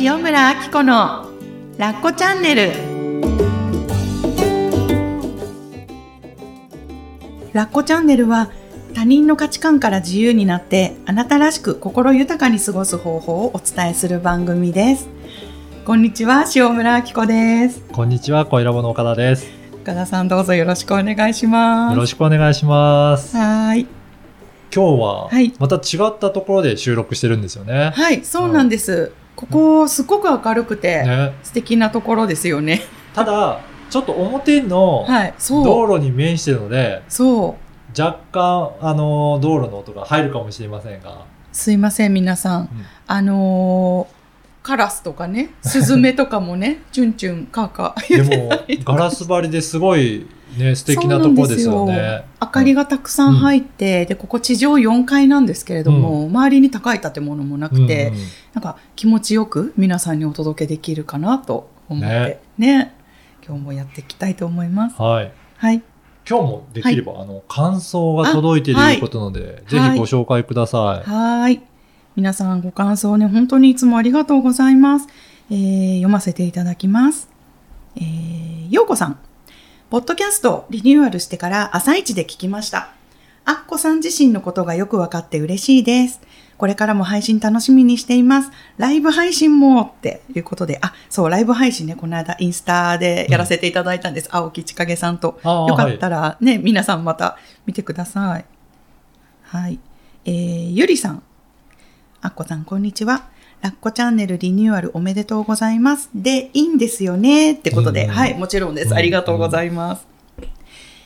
塩村あき子のラッコチャンネル。ラッコチャンネルは他人の価値観から自由になってあなたらしく心豊かに過ごす方法をお伝えする番組です。こんにちは塩村あき子です。こんにちは、小ラボの岡田です。岡田さんどうぞよろしくお願いします。よろしくお願いします。はーい。今日ははい、また違ったところで収録してるんですよね。はいそうなんです、ここすごく明るくて、ね。素敵なところですよね。ただ、ちょっと表の道路に面してるので、そう。若干、あの、道路の音が入るかもしれませんが、すいません皆さん、あのーカラスとかねスズメとかもねチュンチュンカーカーでも、ガラス張りですごいね、素敵なところですよね。明かりがたくさん入って、でここ地上4階なんですけれども、周りに高い建物もなくて、うんうんなんか気持ちよく皆さんにお届けできるかなと思ってね今日もやっていきたいと思いますはい。はい今日もできれば、あの、感想が届いているということなので、ぜひご紹介ください。はーい。皆さんご感想ね、本当にいつもありがとうございます。えー読ませていただきます。えー、ようこさん。ポッドキャストリニューアルしてから朝一で聞きました。あっこさん自身のことがよくわかって嬉しいです。これからも配信楽しみにしています。ライブ配信もっていうことで、あ、そう、ライブ配信ね、この間インスタでやらせていただいたんです。青木千景さんと。よかったらね、皆さんまた見てください。はい。えー、ゆりさん。あっこさん、こんにちは。ラッコチャンネルリニューアルおめでとうございます。で、いいんですよね。ってことで、うんはい、もちろんです。うんありがとうございます。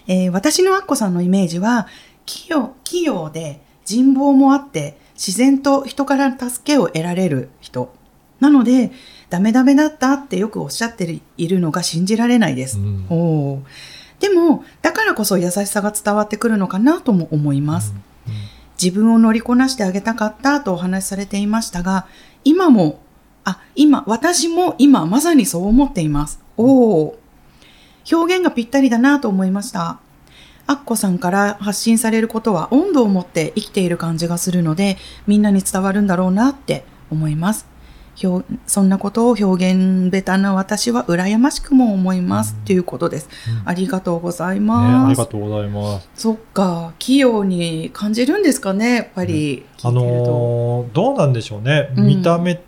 えー私のアッコさんのイメージは、器用、器用で人望もあって、自然と人から助けを得られる人。なので、ダメダメだったってよくおっしゃっているのが信じられないです。うんおーでも、だからこそ優しさが伝わってくるのかなとも思います。うん自分を乗りこなしてあげたかったとお話しされていましたが、今も、あ、今、私も今まさにそう思っています。おお。表現がぴったりだなと思いました。アッコさんから発信されることは温度を持って生きている感じがするので、みんなに伝わるんだろうなって思います。表そんなことを表現ベタな私は羨ましくも思います。ということです。うんありがとうございね、ます。ありがとうございます。そっか、器用に感じるんですかね、やっぱり。あ聞いてるとのーどうなんでしょうね、うん見た目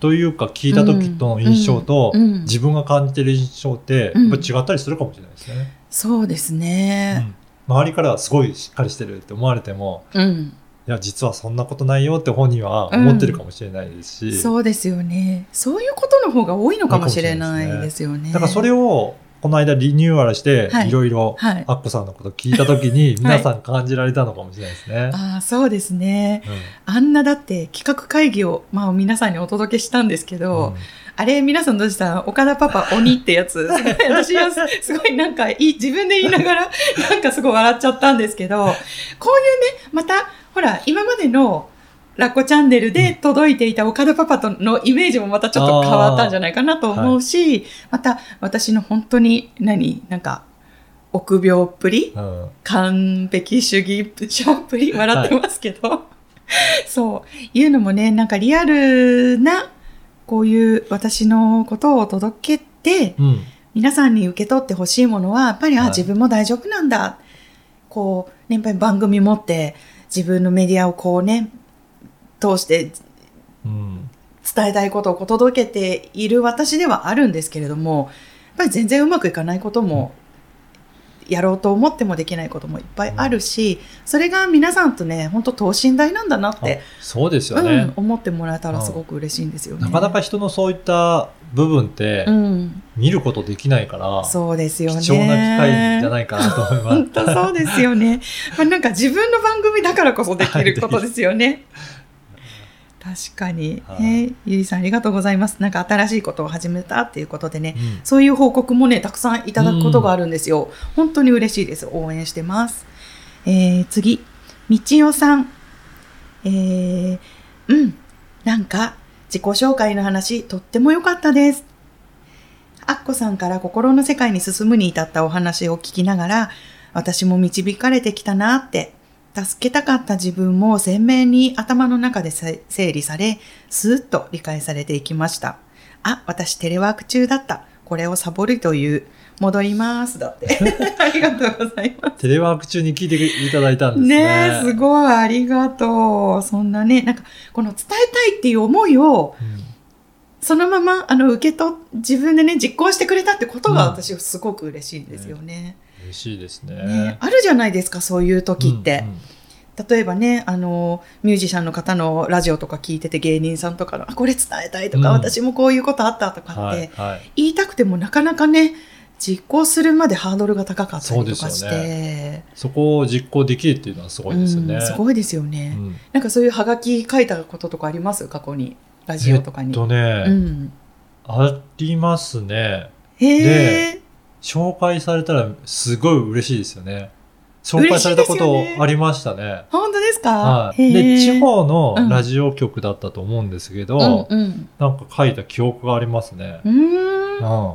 というか聞いた時との印象と、うんうん自分が感じてる印象って、うんやっぱ違ったりするかもしれないですね、そうですね。うん周りからはすごいしっかりしてるって思われてもうん。いや実はそんなことないよって本人は思ってるかもしれないですし、そうですよね。そういうことの方が多いのかもしれないですよね。だからそれをこの間リニューアルして、はいいろいろはい。アッコさんのこと聞いた時に皆さん感じられたのかもしれないですね。ああ、そうですね。うんあんなだって企画会議を、まあ皆さんにお届けしたんですけど、うんあれ皆さんどうでした？岡田パパ鬼ってやつ。私はすすごいなんかいい、自分で言いながらなんかすごい笑っちゃったんですけど、こういうね、また、ほら、今までのラッコチャンネルで届いていた岡田パパとのイメージもまたちょっと変わったんじゃないかなと思うし、また私の本当に何、なんか、臆病っぷり？うん完璧主義者っぷり？笑ってますけど、そう。いうのもねなんかリアルなこういう私のことを届けてうん。皆さんに受け取ってほしいものはやっぱり、あはい。自分も大丈夫なんだ。こう、ね、やっぱり番組持って自分のメディアをこうね通して伝えたいことを届けている私ではあるんですけれどもやっぱり全然うまくいかないことも、やろうと思ってもできないこともいっぱいあるし、それが皆さんとね本当等身大なんだなって、あそうですようねん、、思ってもらえたらすごく嬉しいんですよね。なかなか人のそういった部分ってうん、見ることできないから、そうですよね。貴重な機会じゃないかなと思います。本当そうですよね。まあ、なんか自分の番組だからこそできることですよね。確かに。はいえーゆりさんありがとうございます。なんか新しいことを始めたっていうことでね、うんそういう報告もね、たくさんいただくことがあるんですよ。本当に嬉しいです。応援してます。えー、次、みちおさん。えー、うん、なんか、自己紹介の話、とっても良かったです。アッコさんから心の世界に進むに至ったお話を聞きながら、私も導かれてきたなって、助けたかった自分も鮮明に頭の中で整理され、スーッと理解されていきました。あ、私テレワーク中だった。これをサボりという。戻ります。だって。ありがとうございます。テレワーク中に聞いていただいたんですね。ねえ、すごい。ありがとう。そんなね、なんか、この伝えたいっていう思いを、うんそのまま、あの、受け取っ、自分でね、実行してくれたってことがうん私すごく嬉しいんですよね。嬉しいですね。ねあるじゃないですか、そういう時って。うんうん例えばね、あの、ミュージシャンの方のラジオとか聞いてて芸人さんとかの、あ、これ伝えたいとか、うん私もこういうことあったとかって、はいはい。言いたくてもなかなかね、実行するまでハードルが高かったりとかしそうですよて、そこを実行できるっていうのはすごいですよね。うんすごいですよね。うんなんかそういうハガキ書いたこととかあります？過去に。ラジオとかに。えっとね、うん。ありますね。へえ。紹介されたらすごい嬉しいですよね。紹介されたことありましたね。本当ですか？はい。で、地方のラジオ局だったと思うんですけど、うんうん。なんか書いた記憶がありますね。うーん。うん。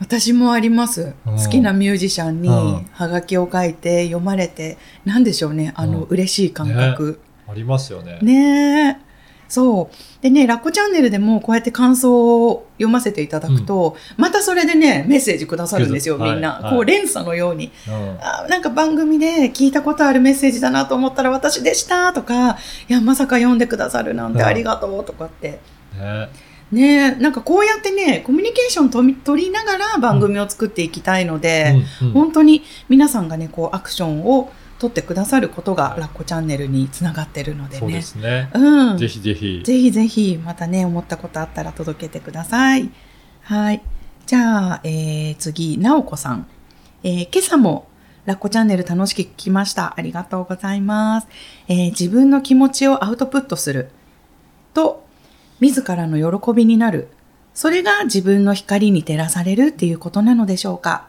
私もあります。うん好きなミュージシャンにうんハガキを書いて読まれて、なんでしょうね。あの、うん嬉しい感覚。ありますよね。ねえ。そう。でね、ラッコチャンネルでもこうやって感想を読ませていただくと、またそれでね、メッセージくださるんですよ、はいみんな。はいこう、連鎖のように。うん。あなんか番組で聞いたことあるメッセージだなと思ったら私でしたとか、いや、まさか読んでくださるなんてうんありがとうとかって。ね。なんかこうやってね、コミュニケーションとみ取りながら番組を作っていきたいので、うんうん本当に皆さんがね、こうアクションを取ってくださることがラッコチャンネルにつながってるのでね。そうですね。うん。ぜひぜひ。ぜひぜひ、またね、思ったことあったら届けてください。はい。じゃあ、えー、次、なおこさん。えー、今朝も、ラッコチャンネル楽しく聞きました。ありがとうございます。えー、自分の気持ちをアウトプットする。と、自らの喜びになる。それが自分の光に照らされるっていうことなのでしょうか。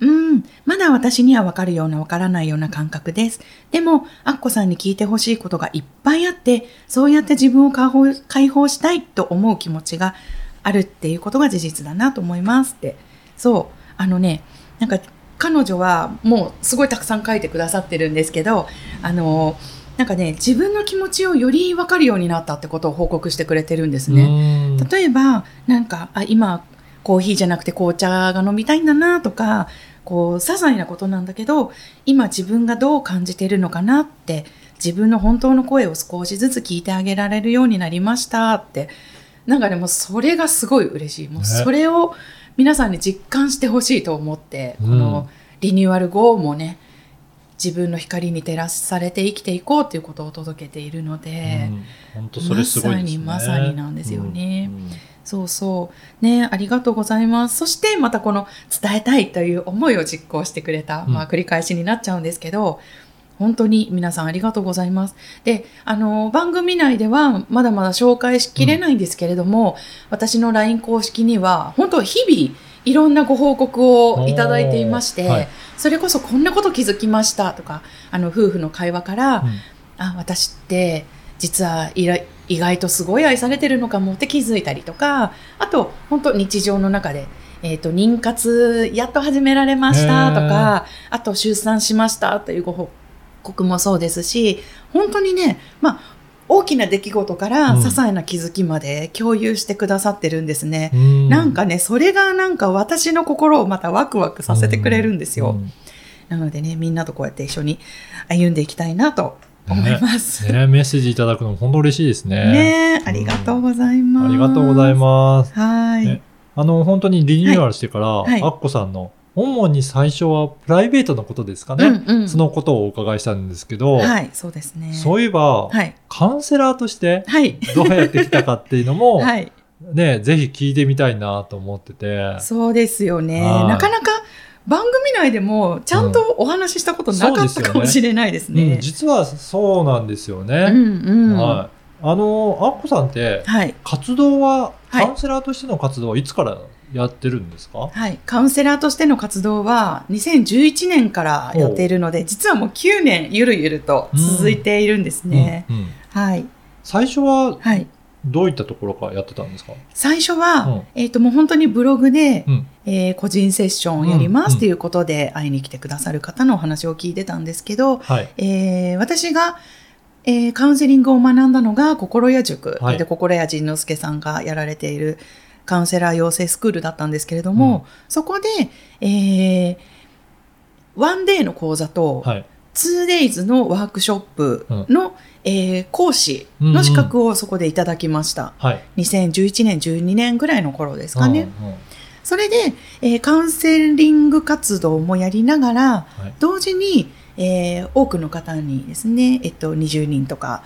うん、まだ私にはわかるようなわからないような感覚です。でも、アッコさんに聞いてほしいことがいっぱいあって、そうやって自分を解放したいと思う気持ちがあるっていうことが事実だなと思いますって。そう、あのね、なんか彼女はもうすごいたくさん書いてくださってるんですけど、あの、なんかね、自分の気持ちをよりわかるようになったってことを報告してくれてるんですね。ね例えば、なんか、あ、今、コーヒーじゃなくて紅茶が飲みたいんだなとか、こう、些細なことなんだけど、今自分がどう感じてるのかなって、自分の本当の声を少しずつ聞いてあげられるようになりましたって。なんかでもそれがすごい嬉しい。もうねそれを皆さんに実感してほしいと思って、うんこのリニューアル後もね、自分の光に照らされて生きていこうということを届けているので、本当それすごいですね。まさにまさになんですよねうんうんそうそう。ね、ありがとうございます。そしてまたこの伝えたいという思いを実行してくれた、うんまあ繰り返しになっちゃうんですけど、本当に皆さんありがとうございます。で、あの、番組内ではまだまだ紹介しきれないんですけれども、私の LINE 公式には、本当日々いろんなご報告をいただいていまして、はいそれこそこんなこと気づきましたとか、あの、夫婦の会話から、うんあ私って実はいら意外とすごい愛されてるのかもって気づいたりとかあと本当日常の中で、えー、と妊活やっと始められましたとかあと出産しましたというご報告もそうですし本当にねまあ大きな出来事からうん。些細な気づきまで共有してくださってるんですね。うん。なんかね、それがなんか私の心をまたワクワクさせてくれるんですよ。うん。なのでね、みんなとこうやって一緒に歩んでいきたいなと思います。ね、メッセージいただくのも本当嬉しいですね。ねえありがとうございます。ありがとうございます。はい。ねあの、本当にリニューアルしてから、はいアッコさんの、主に最初はプライベートのことですかね。うんうんそのことをお伺いしたんですけど、はい、そうですね。そういえば、はい。カウンセラーとしてはい。どうやってきたかっていうのも、はい。ね、ぜひ聞いてみたいなと思ってて。そうですよね。はいなかなか番組内でもちゃんとお話ししたことなかったかもしれないですうねん、。実はそうなんですよね。うんうん。はい。あの、アッコさんって、はい。活動は、はいカウンセラーとしての活動はいつからやってるんですか、はい。カウンセラーとしての活動は2011年からやっているので、実はもう9年ゆるゆると続いているんですね。うんうんはい。最初ははい。どういったところからやってたんですか？最初は、うん。えっ、ともう本当にブログで、うん。えー個人セッションをやりまうんすっていうことで会いに来てくださる方のお話を聞いてたんですけど、はい。えー私が、えーカウンセリングを学んだのが心屋塾、はい。で心屋仁之助さんがやられているカウンセラー養成スクールだったんですけれども、そこで、えー、ワンデーの講座と、はい。2days のワークショップの、えー講師の資格をそこでいただきました。はい。2011年、12年ぐらいの頃ですかね。うんうんそれで、えーカウンセリング活動もやりながら、はい。同時に、えー多くの方にですね、えっと、20人とか、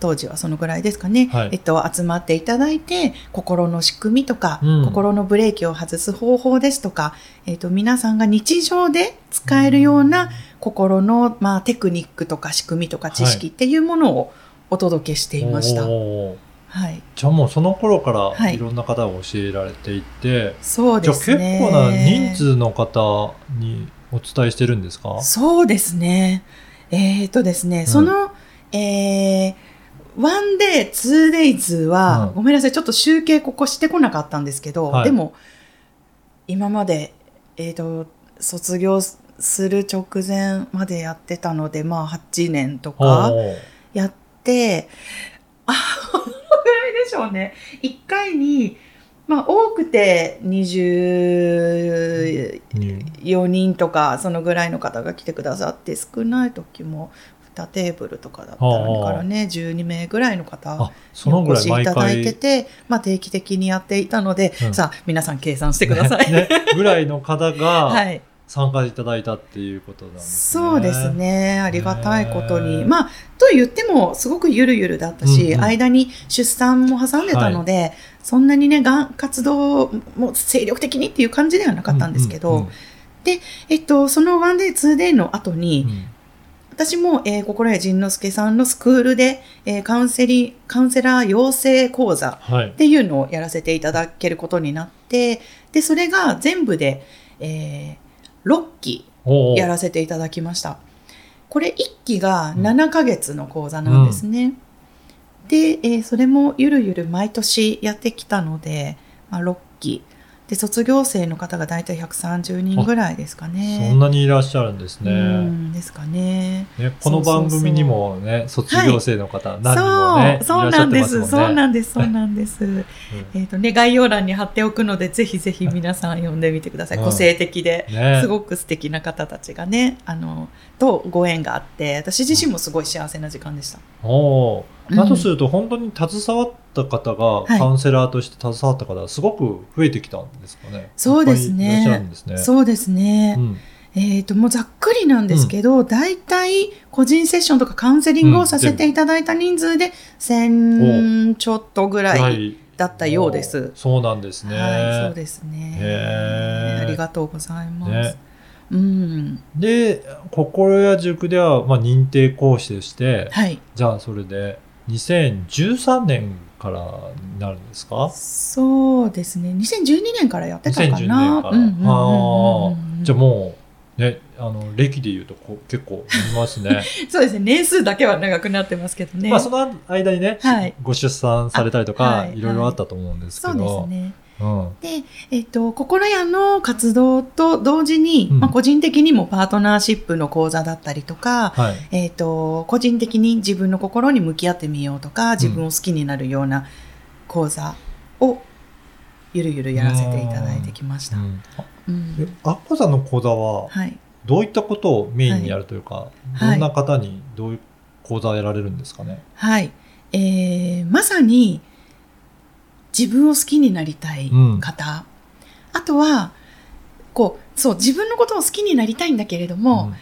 当時はそのぐらいですかね、はいえっと、集まっていただいて、心の仕組みとか、うん心のブレーキを外す方法ですとか、えっと、皆さんが日常で使えるような心の、まあ、テクニックとか仕組みとか知識っていうものをお届けしていました。おーはい。じゃあもうその頃からはいいろんな方が教えられていて、そうじゃあ結ですね。構な人数の方にお伝えしてるんですか？そうですね。えっ、とですね、んその、えー、ワンデー、ツーデイズは、うん。ごめんなさい、ちょっと集計ここしてこなかったんですけど、はい。でも、今まで、えっ、と、卒業する直前までやってたので、まあ、8年とかやって、あ、どのぐらいでしょうね。1回に、まあ、多くて20、に4人とかそのぐらいの方が来てくださって少ない時も2テーブルとかだったからね12名ぐらいの方にお越しいただい回。てて、まあ、定期的にやっていたので、うん。さあ皆さん計算してください。ね、ぐらいの方 はがい、参加いただいたっていうことなんですね。そうです。ね。ありがたいことに、まあと言ってもすごくゆるゆるだったし、うんうん。間に出産も挟んでたので、そんなにねがん活動も精力的にっていう感じではなかったんですけど、うんうんえっと、そのワンデー、ツーデーの後に、うん私も、えー心屋仁之助さんのスクールで、えーカウンセリカウンセラー養成講座はいっ。ていうのをやらせていただけることになって、で、それが全部で、えー6期やらせていただきました。これ1期が7ヶ月の講座なんですね。で、えーそれもゆるゆる毎年やってきたので、まあ、6期。で、卒業生の方がだいたい130人ぐらいですかね。そんなにいらっしゃるんですうね。んですかね。ねこの番組にもね、卒業生の方、何人もね、そう、そういらっしゃなんです。そうなんです。そうなんです。えっとね、概要欄に貼っておくので、ぜひぜひ皆さん読んでみてください。うん個性的で、ねすごく素敵な方たちがね、あの、とご縁があって、私自身もすごい幸せな時間でした。おーうんだとすると、本当に携わった方が、はいカウンセラーとして携わった方がすごく増えてきたんですかね。そうですねいっぱいいらっしゃるんですね。そうですね。うんえっ、と、もうざっくりなんですけど、大体個人セッションとかカウンセリングをさせていただいた人数で、1000ちょっとぐらいだったようです。そうなんですね。はい、そうですね。ありがとうございます。ねうん。で、心屋塾では、まあ、認定講師として、はい。じゃあそれで、2013年からになるんですか？そうですね。2012年からやってたかな。2012年から。うんうんうんうんああじゃあもう、ね、あの、歴で言うとこ結構ありますね。そうですね。年数だけは長くなってますけどね。まあその間にね、はいご出産されたりとあか、はいいろいろあったと思うんですけそうど。ですね。うん。で、えっ、と、心屋の活動と同時に、うんまあ、個人的にもパートナーシップの講座だったりとか、はい。えっ、と、個人的に自分の心に向き合ってみようとか、自分を好きになるような講座をゆるゆるやらせていただいてきました。うんうんえアッコさんの講座は、はい。どういったことをメインにやるというか、はいどんな方にどういう講座をやられるんですかね？はい。えーまさに自分を好きになりたい方。あとは、こう、そう、自分のことを好きになりたいんだけれども、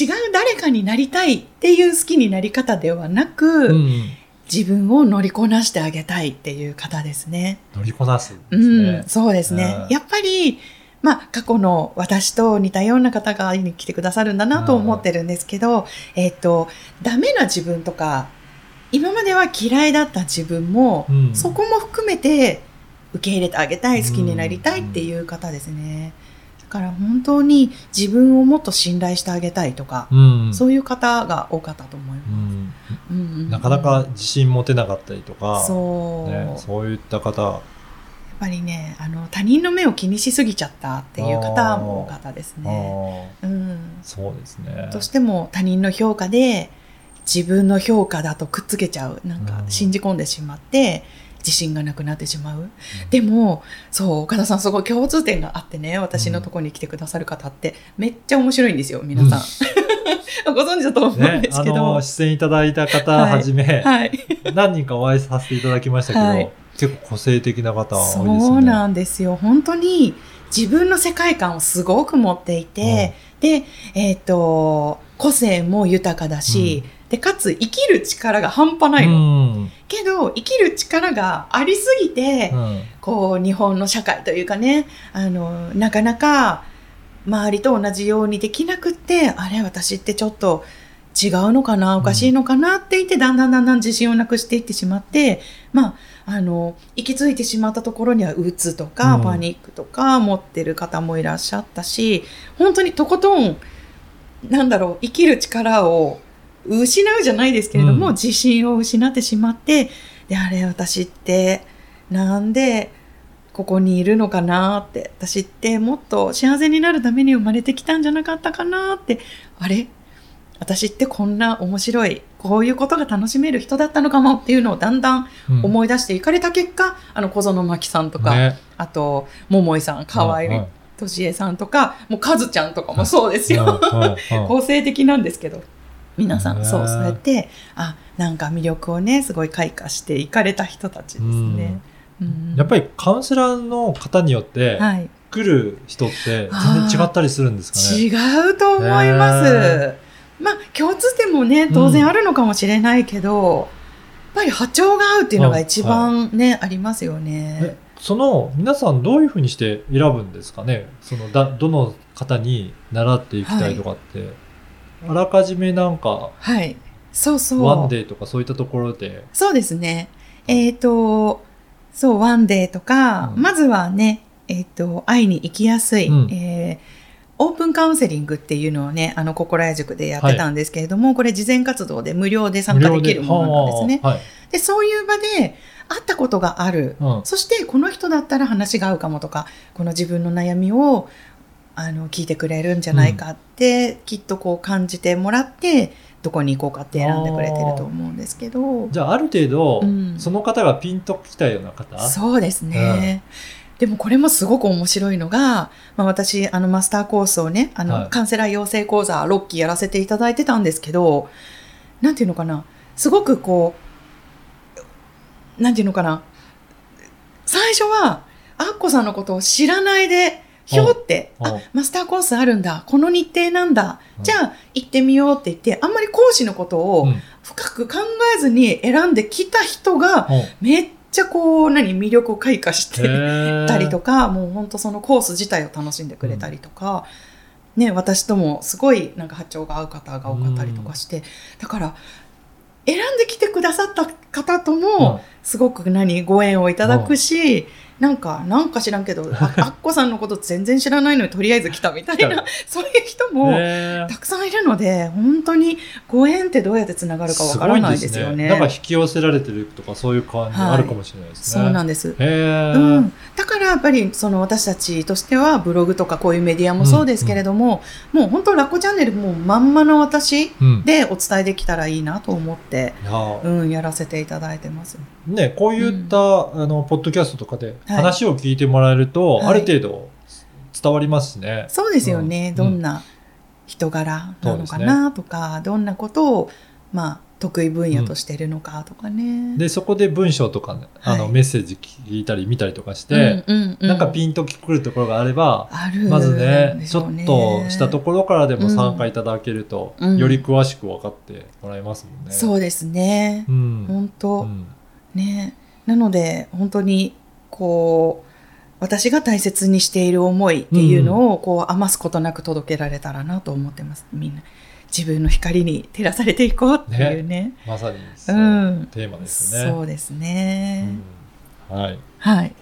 違う誰かになりたいっていう好きになり方ではなく、うん、うん自分を乗りこなしてあげたいっていう方ですね。乗りこなすんでうん。そうですね。うんやっぱり、まあ、過去の私と似たような方が会いに来てくださるんだなと思ってるんですけど、えっ、と、ダメな自分とか、今までは嫌いだった自分も、うんそこも含めて受け入れてあげたい、好きになりたいっていう方ですね。だから本当に自分をもっと信頼してあげたいとか、うんそういう方が多かったと思います。うんなかなか自信持てなかったりとか、そう、ね、そういった方、やっぱりねあの他人の目を気にしすぎちゃったっていう方も多かったですね。うん、そうですね。どうしても他人の評価で自分の評価だとくっつけちゃう。なんかうん。信じ込んでしまって自信がなくなってしまう、でもそう岡田さんすごい共通点があってね私のところに来てくださる方ってめっちゃ面白いんですよ皆さん、ご存知だと思うんねで、すけど、あの、出演いただいた方はい。はじめ、はい。何人かお会いさせていただきましたけど、はい。結構個性的な方多いですね。そうなんですよ。本当に自分の世界観をすごく持っていて、でえっ、と個性も豊かだし、でかつ生きる力が半端ないの、うん。けど生きる力がありすぎて、うん。こう日本の社会というかねあのなかなか周りと同じようにできなくってあれ私ってちょっと違うのかなおかしいのかなって言って、だんだんだんだん自信をなくしていってしまってまああの行き着いてしまったところにはうつとか、うんパニックとか持ってる方もいらっしゃったし本当にとことんなんだろう生きる力を失うじゃないですけれども、うん。自信を失ってしまってであれ私ってなんでここにいるのかなって私ってもっと幸せになるために生まれてきたんじゃなかったかなってあれ？私ってこんな面白いこういうことが楽しめる人だったのかもっていうのをだんだんうん。思い出していかれた結果、あの小園真希さんとか、ね。あと桃井さん河合はいはい。俊恵さんとかもうカズちゃんとかもそうですよ。うんうんうん個性的なんですけど皆さねんそうそうやってあなんか魅力をねすごい開花していかれた人たちですね。うん。やっぱりカウンセラーの方によって、はい、来る人って全然違ったりするんですかね？違うと思います。へまあ共通点もね当然あるのかもしれないけど、やっぱり波長が合うっていうのが一番ね、ありますよね。え。その皆さんどういうふうにして選ぶんですかね？そのだどの方に習っていきたいとかって、あらかじめなんかはい。そうそう。ワンデーとかそういったところで。そうですね。えっ、と、そう、ワンデーとか、うん。まずはね、えっ、と、会いに行きやすい、うん。えーオープンカウンセリングっていうのをね、あの、心屋塾でやってたんですけれども、これ、事前活動で無料で参加できるものなんですね。はあはい。で、そういう場で会ったことがある。うん。そして、この人だったら話が合うかもとか、この自分の悩みを、あの、聞いてくれるんじゃないかって、きっとこう感じてもらって、どこに行こうかって選んでくれてると思うんですけど。じゃあある程度、うん。その方がピンときたような方？そうですね。でもこれもすごく面白いのが、まあ、私、あの、マスターコースをね、あの、はい。カンセラー養成講座6期やらせていただいてたんですけど、なんていうのかな、すごくこう、なんていうのかな、最初は、アッコさんのことを知らないで、ひょって、あ、マスターコースあるんだ、この日程なんだ、うん。じゃあ行ってみようって言って、あんまり講師のことをうん。深く考えずに選んできた人が、う。んめっちゃこう、何、魅力を開花してたりとか、もう本当そのコース自体を楽しんでくれたりとか、ね、私ともすごいなんか波長が合う方が多かったりとかして、だから、選んできてくださった方とも、すごく何、ご縁をいただくし、なんか、なんか知らんけど、ああっこさんのこと全然知らないのにとりあえず来たみたい来な、そういう人うんもたくさんいるので、本当にご縁ってどうやってつながるかわからないですよね。なんか引き寄せられてるとかそういう感じはい。あるかもしれないですね。そうなんです。うん、だからやっぱりその私たちとしてはブログとかこういうメディアもそうですけれども、もう本当ラッコチャンネルもうまんまの私うん。でお伝えできたらいいなと思って、いやー。うん、やらせていただいてます。ね、こういった、あのポッドキャストとかではい話を聞いてもらえると、はい。ある程度伝わりますしね。そうですよね、うん。どんな人柄なのかなとか、どんなことを、まあ、得意分野としてるのかとかね。で、そこで文章とかね、あの、はいメッセージ聞いたり見たりとかして、うんうんうん。なんかピンとくるところがあれば、まずねちょっとしたところからでも参加いただけると、うん。より詳しく分かってもらえますもんね。そうですね。うん。本当、うん。ね。なので本当にこう私が大切にしている思いっていうのをこう余すことなく届けられたらなと思ってます。みんな自分の光に照らされていこうっていうね。まさにそう、うん。テーマですよね。そうですね、うん。はい。はい。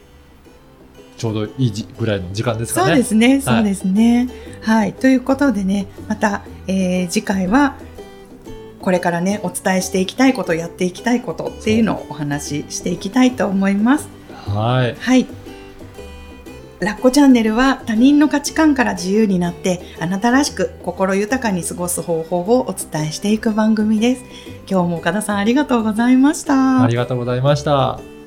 ちょうどいいじぐらいの時間ですかね。そうですね。そうですね。はい、ということでねまた、えー次回はこれからねお伝えしていきたいことやっていきたいことっていうのをお話ししていきたいと思います。はい。はい。ラッコチャンネルは他人の価値観から自由になってあなたらしく心豊かに過ごす方法をお伝えしていく番組です。今日も岡田さんありがとうございました。ありがとうございました。